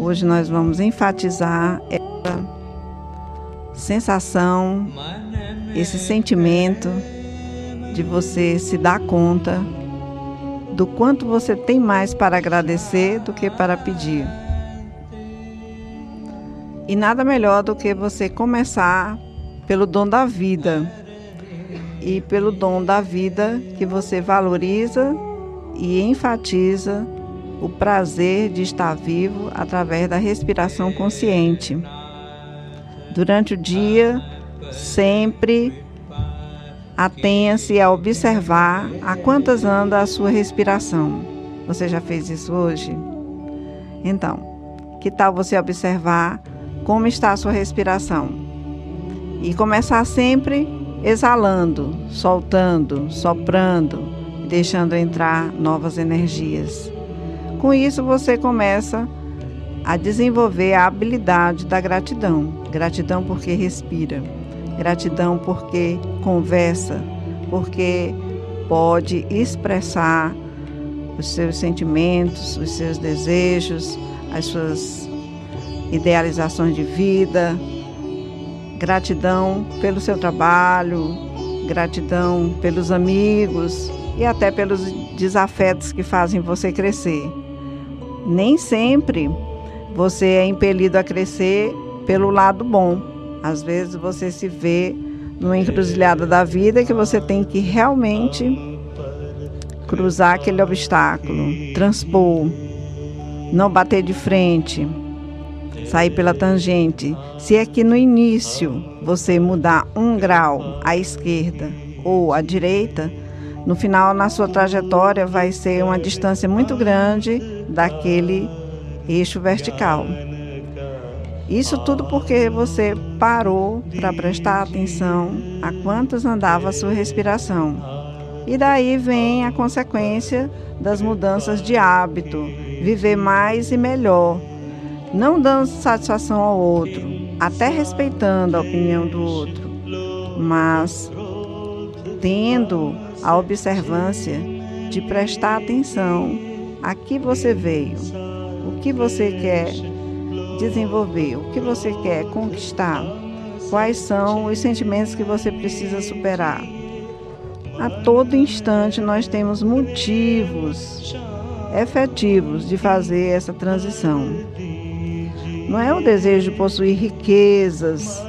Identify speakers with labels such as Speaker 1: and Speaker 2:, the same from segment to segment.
Speaker 1: Hoje nós vamos enfatizar essa sensação, esse sentimento de você se dar conta do quanto você tem mais para agradecer do que para pedir. E nada melhor do que você começar pelo dom da vida. E pelo dom da vida que você valoriza e enfatiza o prazer de estar vivo através da respiração consciente. Durante o dia, sempre atenha-se a observar a quantas anda a sua respiração. Você já fez isso hoje? Então, que tal você observar como está a sua respiração? E começar sempre exalando, soltando, soprando, deixando entrar novas energias. Com isso, você começa a desenvolver a habilidade da gratidão. Gratidão porque respira, gratidão porque conversa, porque pode expressar os seus sentimentos, os seus desejos, as suas idealizações de vida. Gratidão pelo seu trabalho, gratidão pelos amigos. E até pelos desafetos que fazem você crescer nem sempre você é impelido a crescer pelo lado bom. Às vezes você se vê numa encruzilhada da vida que você tem que realmente cruzar aquele obstáculo, transpor, não bater de frente, sair pela tangente. Se é que no início você mudar um grau à esquerda ou à direita, no final, na sua trajetória, vai ser uma distância muito grande daquele eixo vertical. Isso tudo porque você parou para prestar atenção a quantos andava a sua respiração. E daí vem a consequência das mudanças de hábito, viver mais e melhor, não dando satisfação ao outro, até respeitando a opinião do outro, mas tendo a observância de prestar atenção a que você veio, o que você quer desenvolver, o que você quer conquistar, quais são os sentimentos que você precisa superar. A todo instante nós temos motivos efetivos de fazer essa transição. Não é o desejo de possuir riquezas,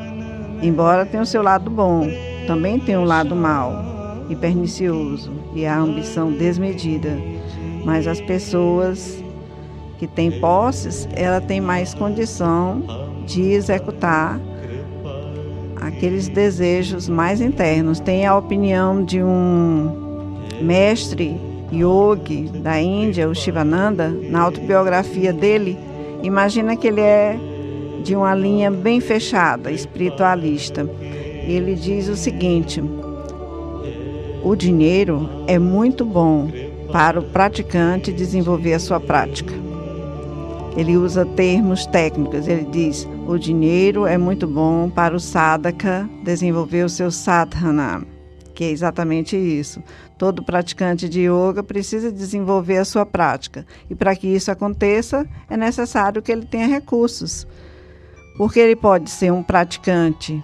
Speaker 1: embora tenha o seu lado bom, também tem o lado mal e pernicioso e a ambição desmedida. Mas as pessoas que têm posses, ela tem mais condição de executar aqueles desejos mais internos. Tem a opinião de um mestre yogi da Índia, o Shivananda, na autobiografia dele, imagina que ele é de uma linha bem fechada, espiritualista. Ele diz o seguinte: o dinheiro é muito bom para o praticante desenvolver a sua prática. Ele usa termos técnicos. Ele diz: o dinheiro é muito bom para o sadhaka desenvolver o seu sadhana, que é exatamente isso. Todo praticante de yoga precisa desenvolver a sua prática. E para que isso aconteça, é necessário que ele tenha recursos. Porque ele pode ser um praticante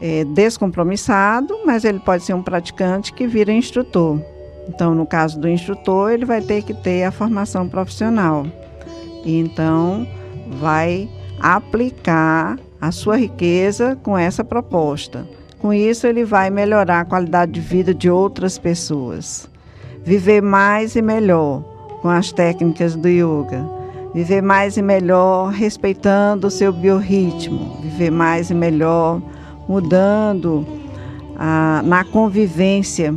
Speaker 1: é, descompromissado, mas ele pode ser um praticante que vira instrutor. Então, no caso do instrutor, ele vai ter que ter a formação profissional. Então, vai aplicar a sua riqueza com essa proposta. Com isso, ele vai melhorar a qualidade de vida de outras pessoas. Viver mais e melhor com as técnicas do yoga. Viver mais e melhor respeitando o seu biorritmo. Viver mais e melhor mudando ah, na convivência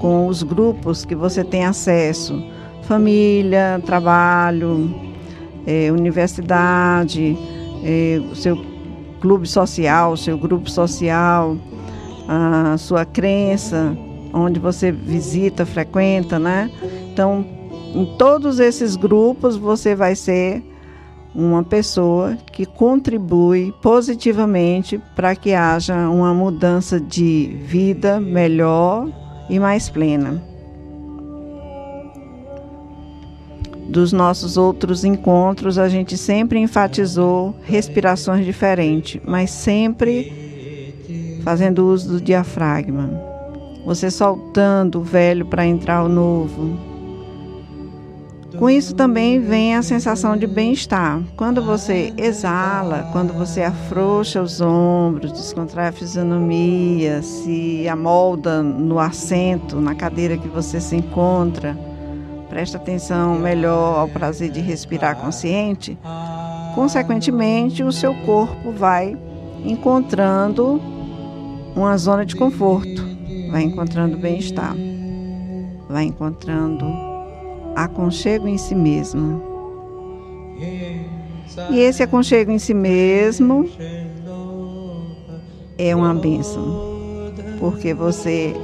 Speaker 1: com os grupos que você tem acesso família, trabalho, eh, universidade, o seu clube social, seu grupo social, a sua crença, onde você visita, frequenta, né? Então, em todos esses grupos você vai ser uma pessoa que contribui positivamente para que haja uma mudança de vida melhor e mais plena. dos nossos outros encontros, a gente sempre enfatizou respirações diferentes, mas sempre fazendo uso do diafragma. Você soltando o velho para entrar o novo com isso também vem a sensação de bem-estar. Quando você exala, quando você afrouxa os ombros, descontrai a fisionomia, se amolda no assento, na cadeira que você se encontra, presta atenção melhor ao prazer de respirar consciente, consequentemente o seu corpo vai encontrando uma zona de conforto, vai encontrando bem-estar, vai encontrando aconchego em si mesmo. E esse aconchego em si mesmo é uma bênção, porque você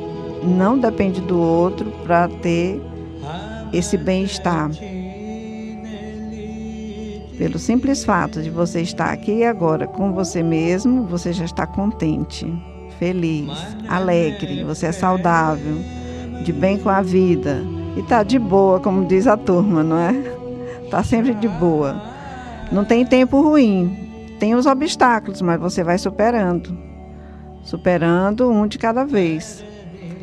Speaker 1: não depende do outro para ter esse bem-estar. Pelo simples fato de você estar aqui agora com você mesmo, você já está contente, feliz, alegre, você é saudável, de bem com a vida, e tá de boa, como diz a turma, não é? Tá sempre de boa. Não tem tempo ruim. Tem os obstáculos, mas você vai superando. Superando um de cada vez,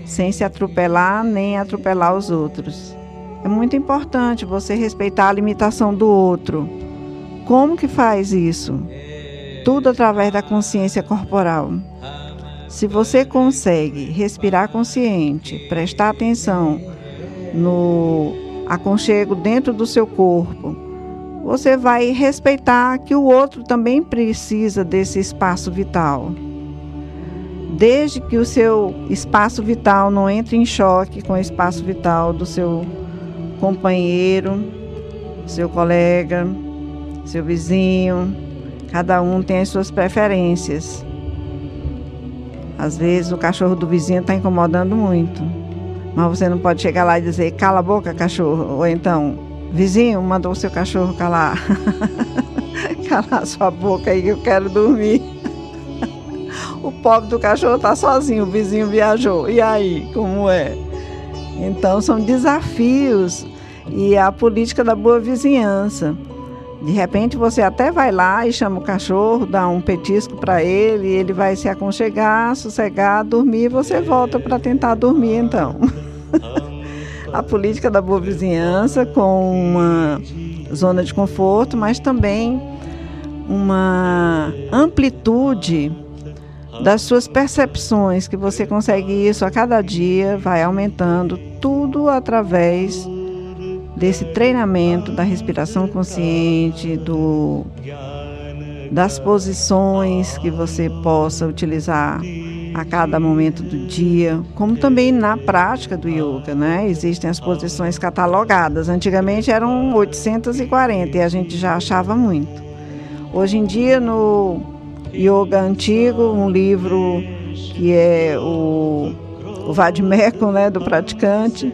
Speaker 1: sem se atropelar nem atropelar os outros. É muito importante você respeitar a limitação do outro. Como que faz isso? Tudo através da consciência corporal. Se você consegue respirar consciente, prestar atenção no aconchego dentro do seu corpo, você vai respeitar que o outro também precisa desse espaço vital. Desde que o seu espaço vital não entre em choque com o espaço vital do seu companheiro, seu colega, seu vizinho, cada um tem as suas preferências. Às vezes o cachorro do vizinho está incomodando muito. Mas você não pode chegar lá e dizer, cala a boca, cachorro. Ou então, vizinho, mandou seu cachorro calar. calar sua boca aí que eu quero dormir. o pobre do cachorro está sozinho, o vizinho viajou. E aí, como é? Então, são desafios e a política da boa vizinhança. De repente você até vai lá e chama o cachorro, dá um petisco para ele, ele vai se aconchegar, sossegar, dormir, você volta para tentar dormir então. a política da boa vizinhança com uma zona de conforto, mas também uma amplitude das suas percepções, que você consegue isso a cada dia, vai aumentando, tudo através desse treinamento da respiração consciente, do, das posições que você possa utilizar a cada momento do dia, como também na prática do yoga, né? Existem as posições catalogadas. Antigamente eram 840 e a gente já achava muito. Hoje em dia no yoga antigo, um livro que é o, o Vadimekon, né, do praticante,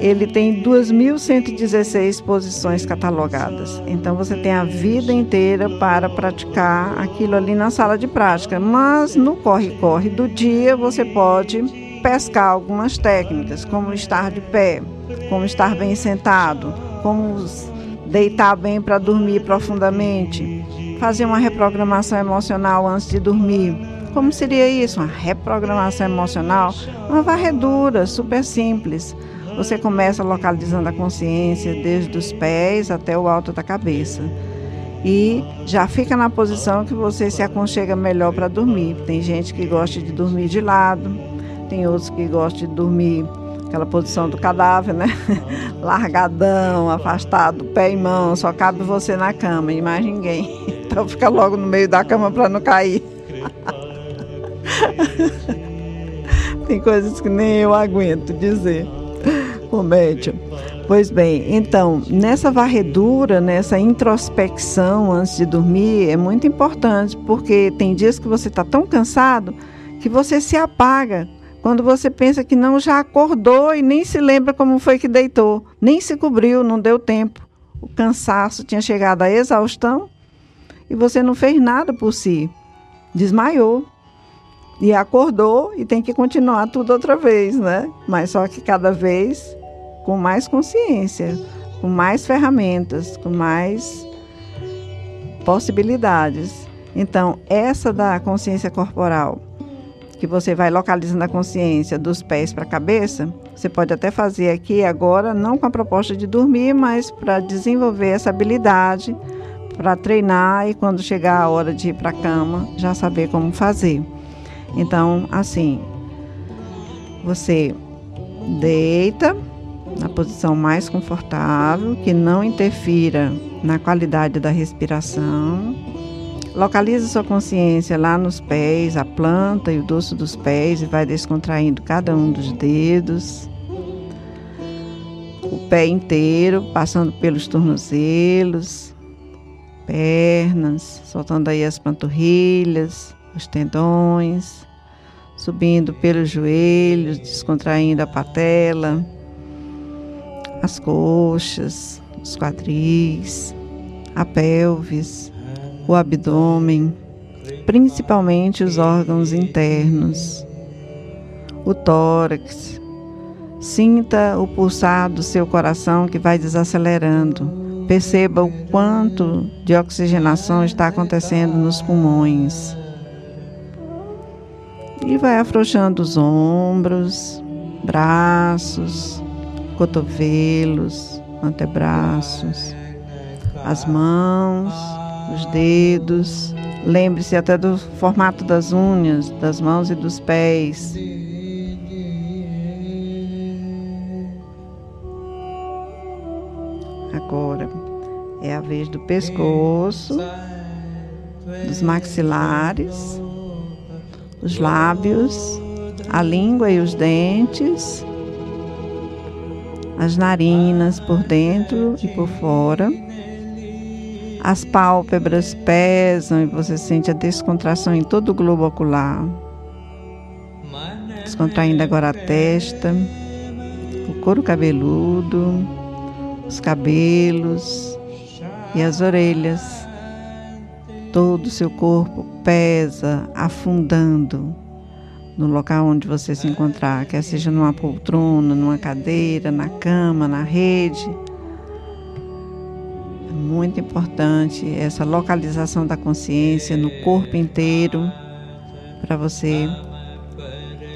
Speaker 1: ele tem 2.116 posições catalogadas. Então você tem a vida inteira para praticar aquilo ali na sala de prática. Mas no corre-corre do dia você pode pescar algumas técnicas, como estar de pé, como estar bem sentado, como deitar bem para dormir profundamente, fazer uma reprogramação emocional antes de dormir. Como seria isso? Uma reprogramação emocional? Uma varredura super simples. Você começa localizando a consciência desde os pés até o alto da cabeça. E já fica na posição que você se aconchega melhor para dormir. Tem gente que gosta de dormir de lado, tem outros que gostam de dormir aquela posição do cadáver, né? Largadão, afastado, pé e mão, só cabe você na cama e mais ninguém. Então fica logo no meio da cama para não cair. Tem coisas que nem eu aguento dizer o médium. Pois bem, então, nessa varredura, nessa introspecção antes de dormir, é muito importante, porque tem dias que você está tão cansado que você se apaga. Quando você pensa que não já acordou e nem se lembra como foi que deitou, nem se cobriu, não deu tempo. O cansaço tinha chegado à exaustão e você não fez nada por si. Desmaiou. E acordou e tem que continuar tudo outra vez, né? Mas só que cada vez com mais consciência com mais ferramentas, com mais possibilidades. Então, essa da consciência corporal, que você vai localizando a consciência dos pés para a cabeça, você pode até fazer aqui agora, não com a proposta de dormir, mas para desenvolver essa habilidade, para treinar e quando chegar a hora de ir para a cama, já saber como fazer. Então, assim, você deita na posição mais confortável, que não interfira na qualidade da respiração. Localize sua consciência lá nos pés, a planta e o dorso dos pés e vai descontraindo cada um dos dedos. O pé inteiro, passando pelos tornozelos, pernas, soltando aí as panturrilhas, os tendões, subindo pelos joelhos, descontraindo a patela as coxas, os quadris, a pelvis, o abdômen, principalmente os órgãos internos, o tórax. Sinta o pulsar do seu coração que vai desacelerando. Perceba o quanto de oxigenação está acontecendo nos pulmões. E vai afrouxando os ombros, braços, cotovelos, antebraços, as mãos, os dedos. Lembre-se até do formato das unhas, das mãos e dos pés. Agora é a vez do pescoço, dos maxilares, os lábios, a língua e os dentes as narinas por dentro e por fora. As pálpebras pesam e você sente a descontração em todo o globo ocular. Descontraindo agora a testa, o couro cabeludo, os cabelos e as orelhas. Todo o seu corpo pesa, afundando no local onde você se encontrar, quer seja numa poltrona, numa cadeira, na cama, na rede. É muito importante essa localização da consciência no corpo inteiro para você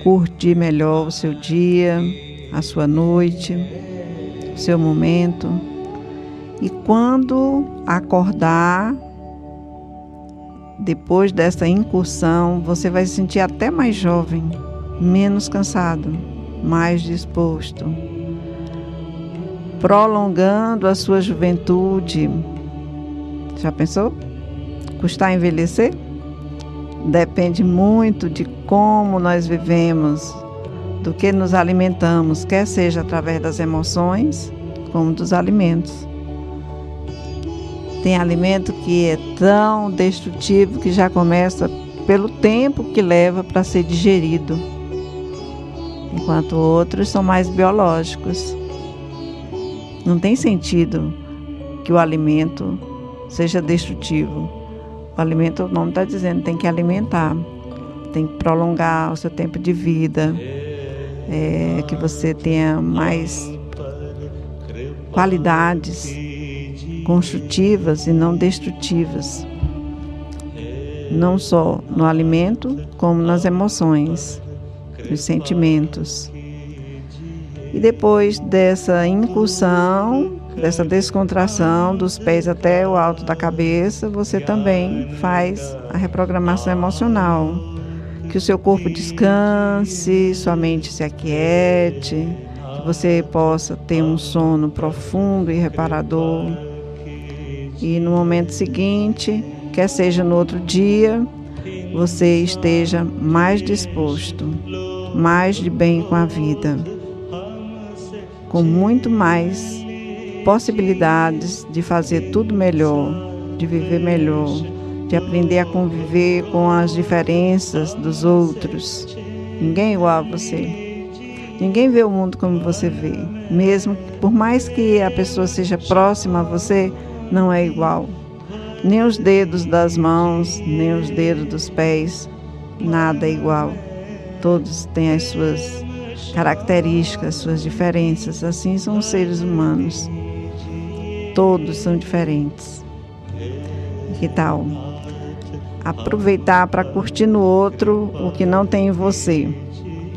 Speaker 1: curtir melhor o seu dia, a sua noite, o seu momento. E quando acordar, depois dessa incursão, você vai se sentir até mais jovem, menos cansado, mais disposto, prolongando a sua juventude. Já pensou? Custar envelhecer? Depende muito de como nós vivemos, do que nos alimentamos, quer seja através das emoções, como dos alimentos. Tem alimento que é tão destrutivo que já começa pelo tempo que leva para ser digerido, enquanto outros são mais biológicos. Não tem sentido que o alimento seja destrutivo. O alimento, o nome está dizendo, tem que alimentar, tem que prolongar o seu tempo de vida, é, que você tenha mais qualidades construtivas e não destrutivas, não só no alimento, como nas emoções, nos sentimentos. E depois dessa incursão, dessa descontração dos pés até o alto da cabeça, você também faz a reprogramação emocional. Que o seu corpo descanse, sua mente se aquiete, que você possa ter um sono profundo e reparador e no momento seguinte, quer seja no outro dia, você esteja mais disposto, mais de bem com a vida, com muito mais possibilidades de fazer tudo melhor, de viver melhor, de aprender a conviver com as diferenças dos outros. Ninguém é igual a você. Ninguém vê o mundo como você vê. Mesmo por mais que a pessoa seja próxima a você, não é igual. Nem os dedos das mãos, nem os dedos dos pés, nada é igual. Todos têm as suas características, suas diferenças. Assim são os seres humanos. todos são diferentes. Que tal? Aproveitar para curtir no outro o que não tem em você,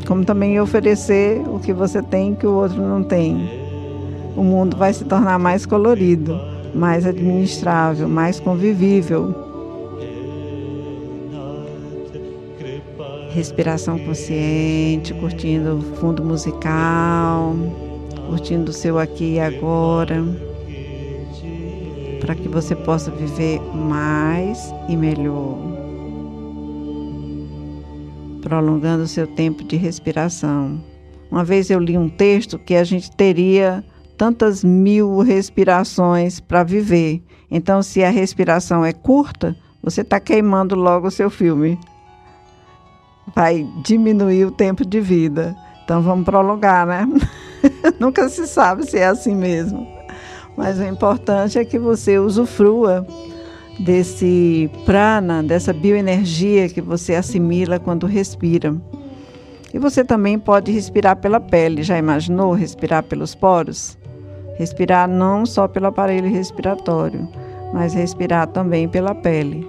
Speaker 1: como também oferecer o que você tem que o outro não tem. O mundo vai se tornar mais colorido, mais administrável, mais convivível. Respiração consciente, curtindo o fundo musical, curtindo o seu aqui e agora para que você possa viver mais e melhor, prolongando o seu tempo de respiração. Uma vez eu li um texto que a gente teria tantas mil respirações para viver. Então, se a respiração é curta, você está queimando logo o seu filme. Vai diminuir o tempo de vida. Então, vamos prolongar, né? Nunca se sabe se é assim mesmo. Mas o importante é que você usufrua desse prana, dessa bioenergia que você assimila quando respira. E você também pode respirar pela pele. Já imaginou respirar pelos poros? Respirar não só pelo aparelho respiratório, mas respirar também pela pele.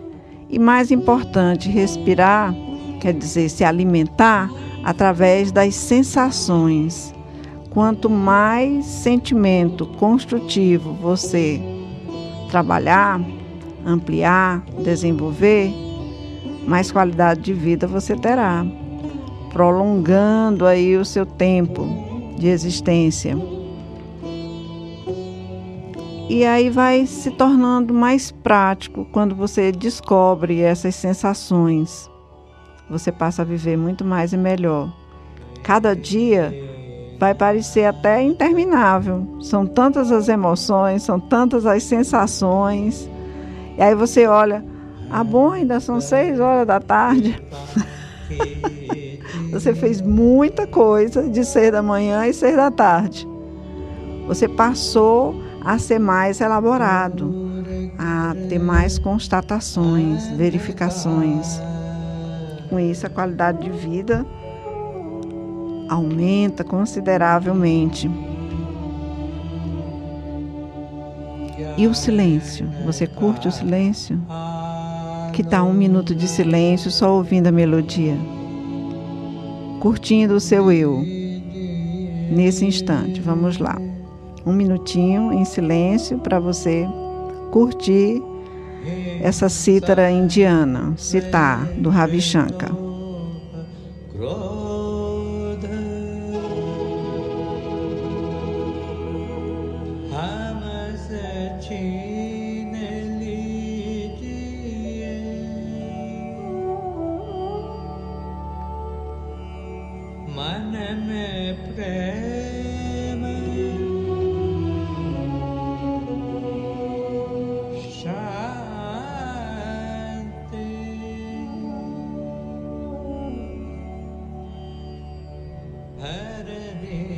Speaker 1: E mais importante, respirar quer dizer se alimentar através das sensações. Quanto mais sentimento construtivo você trabalhar, ampliar, desenvolver, mais qualidade de vida você terá, prolongando aí o seu tempo de existência. E aí vai se tornando mais prático quando você descobre essas sensações. Você passa a viver muito mais e melhor. Cada dia vai parecer até interminável. São tantas as emoções, são tantas as sensações. E aí você olha, ah, bom, ainda são seis horas da tarde. você fez muita coisa de seis da manhã e seis da tarde. Você passou a ser mais elaborado, a ter mais constatações, verificações. Com isso, a qualidade de vida aumenta consideravelmente. E o silêncio? Você curte o silêncio? Que tal um minuto de silêncio só ouvindo a melodia? Curtindo o seu eu. Nesse instante, vamos lá. Um minutinho em silêncio para você curtir essa cítara indiana, citar, do Ravi Shankar. रे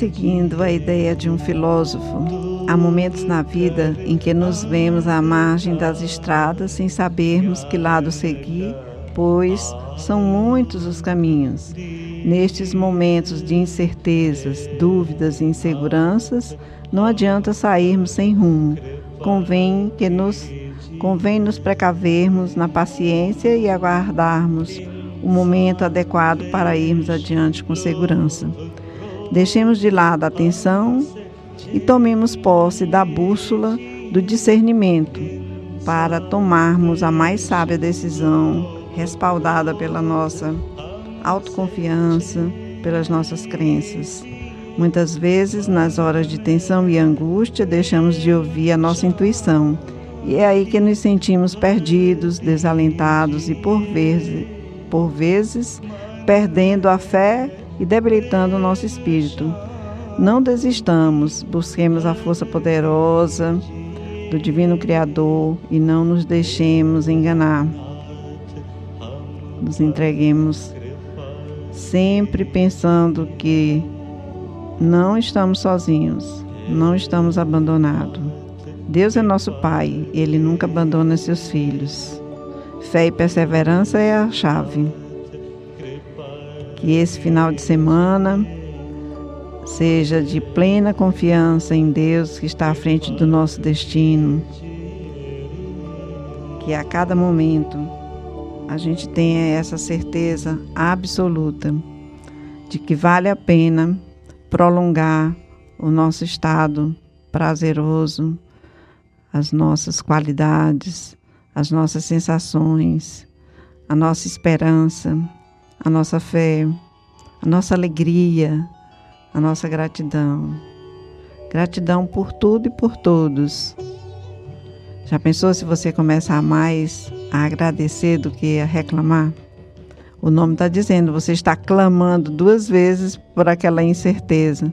Speaker 1: Seguindo a ideia de um filósofo, Há momentos na vida em que nos vemos à margem das estradas sem sabermos que lado seguir, pois são muitos os caminhos. Nestes momentos de incertezas, dúvidas e inseguranças, não adianta sairmos sem rumo. Convém que nos convém nos precavermos na paciência e aguardarmos o momento adequado para irmos adiante com segurança. Deixemos de lado a tensão e tomemos posse da bússola do discernimento para tomarmos a mais sábia decisão, respaldada pela nossa autoconfiança, pelas nossas crenças. Muitas vezes, nas horas de tensão e angústia, deixamos de ouvir a nossa intuição. E é aí que nos sentimos perdidos, desalentados e, por vezes, por vezes perdendo a fé e debilitando o nosso espírito. Não desistamos, busquemos a força poderosa do Divino Criador e não nos deixemos enganar. Nos entreguemos sempre pensando que não estamos sozinhos, não estamos abandonados. Deus é nosso Pai, Ele nunca abandona seus filhos. Fé e perseverança é a chave. Que esse final de semana seja de plena confiança em Deus que está à frente do nosso destino. Que a cada momento a gente tenha essa certeza absoluta de que vale a pena prolongar o nosso estado prazeroso, as nossas qualidades, as nossas sensações, a nossa esperança, a nossa fé, a nossa alegria, a nossa gratidão. Gratidão por tudo e por todos. Já pensou se você começar mais a agradecer do que a reclamar? O nome está dizendo, você está clamando duas vezes por aquela incerteza.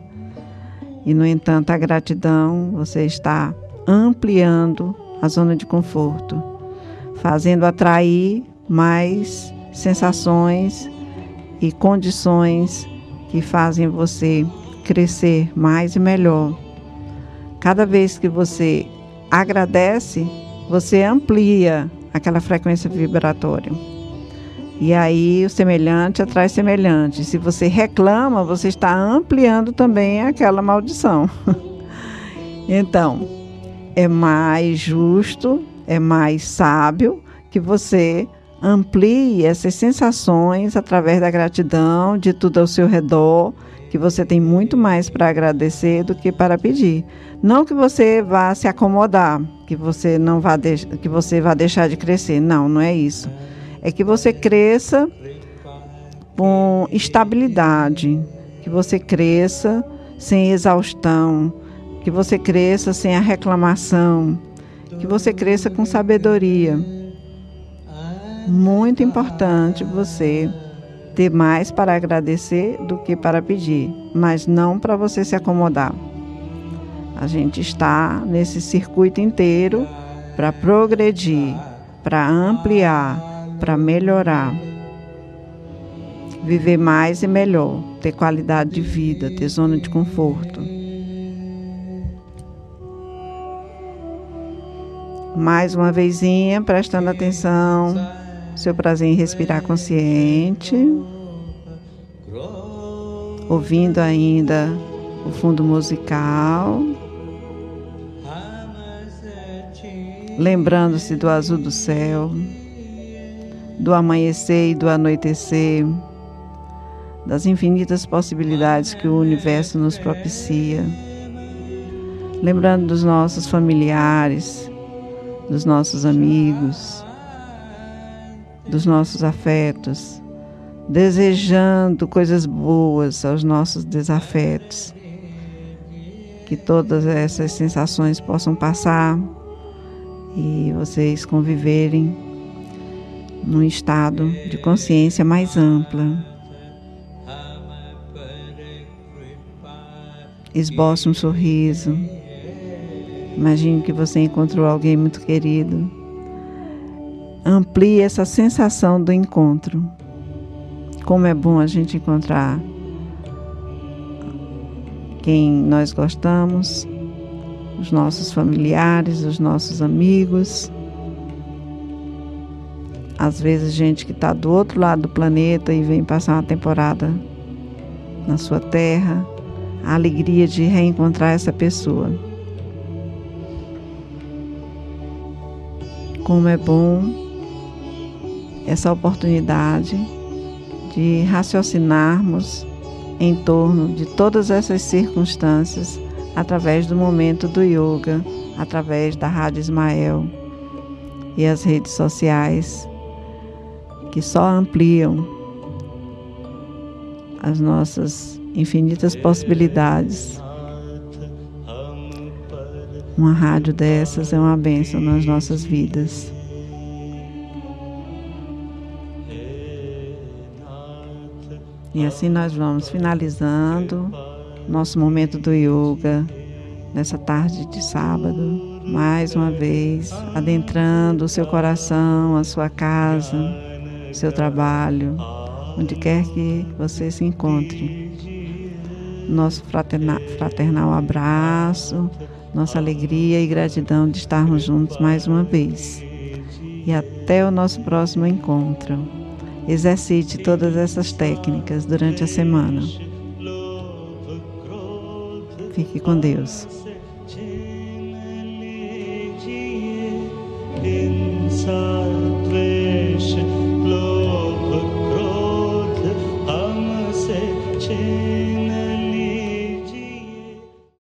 Speaker 1: E, no entanto, a gratidão, você está ampliando a zona de conforto, fazendo atrair mais sensações e condições que fazem você crescer mais e melhor. Cada vez que você agradece, você amplia aquela frequência vibratória. E aí o semelhante atrai semelhante. Se você reclama, você está ampliando também aquela maldição. então, é mais justo, é mais sábio que você amplie essas sensações através da gratidão de tudo ao seu redor, que você tem muito mais para agradecer do que para pedir. Não que você vá se acomodar, que você não vá que você vá deixar de crescer. Não, não é isso é que você cresça com estabilidade, que você cresça sem exaustão, que você cresça sem a reclamação, que você cresça com sabedoria. Muito importante você ter mais para agradecer do que para pedir, mas não para você se acomodar. A gente está nesse circuito inteiro para progredir, para ampliar, para melhorar, viver mais e melhor, ter qualidade de vida, ter zona de conforto. Mais uma vezinha, prestando atenção, seu prazer em respirar consciente, ouvindo ainda o fundo musical, lembrando-se do azul do céu do amanhecer e do anoitecer, das infinitas possibilidades que o universo nos propicia. Lembrando dos nossos familiares, dos nossos amigos, dos nossos afetos, desejando coisas boas aos nossos desafetos. Que todas essas sensações possam passar e vocês conviverem num estado de consciência mais ampla. Esboce um sorriso. Imagine que você encontrou alguém muito querido. Amplie essa sensação do encontro. Como é bom a gente encontrar quem nós gostamos, os nossos familiares, os nossos amigos. Às vezes, gente que está do outro lado do planeta e vem passar uma temporada na sua terra, a alegria de reencontrar essa pessoa. Como é bom essa oportunidade de raciocinarmos em torno de todas essas circunstâncias através do momento do yoga, através da Rádio Ismael e as redes sociais que só ampliam as nossas infinitas possibilidades. Uma rádio dessas é uma bênção nas nossas vidas. E assim nós vamos finalizando nosso momento do yoga nessa tarde de sábado, mais uma vez adentrando o seu coração, a sua casa, o seu trabalho, onde quer que você se encontre. Nosso fraternal, fraternal abraço, nossa alegria e gratidão de estarmos juntos mais uma vez. E até o nosso próximo encontro. Exercite todas essas técnicas durante a semana. Fique com Deus. inside.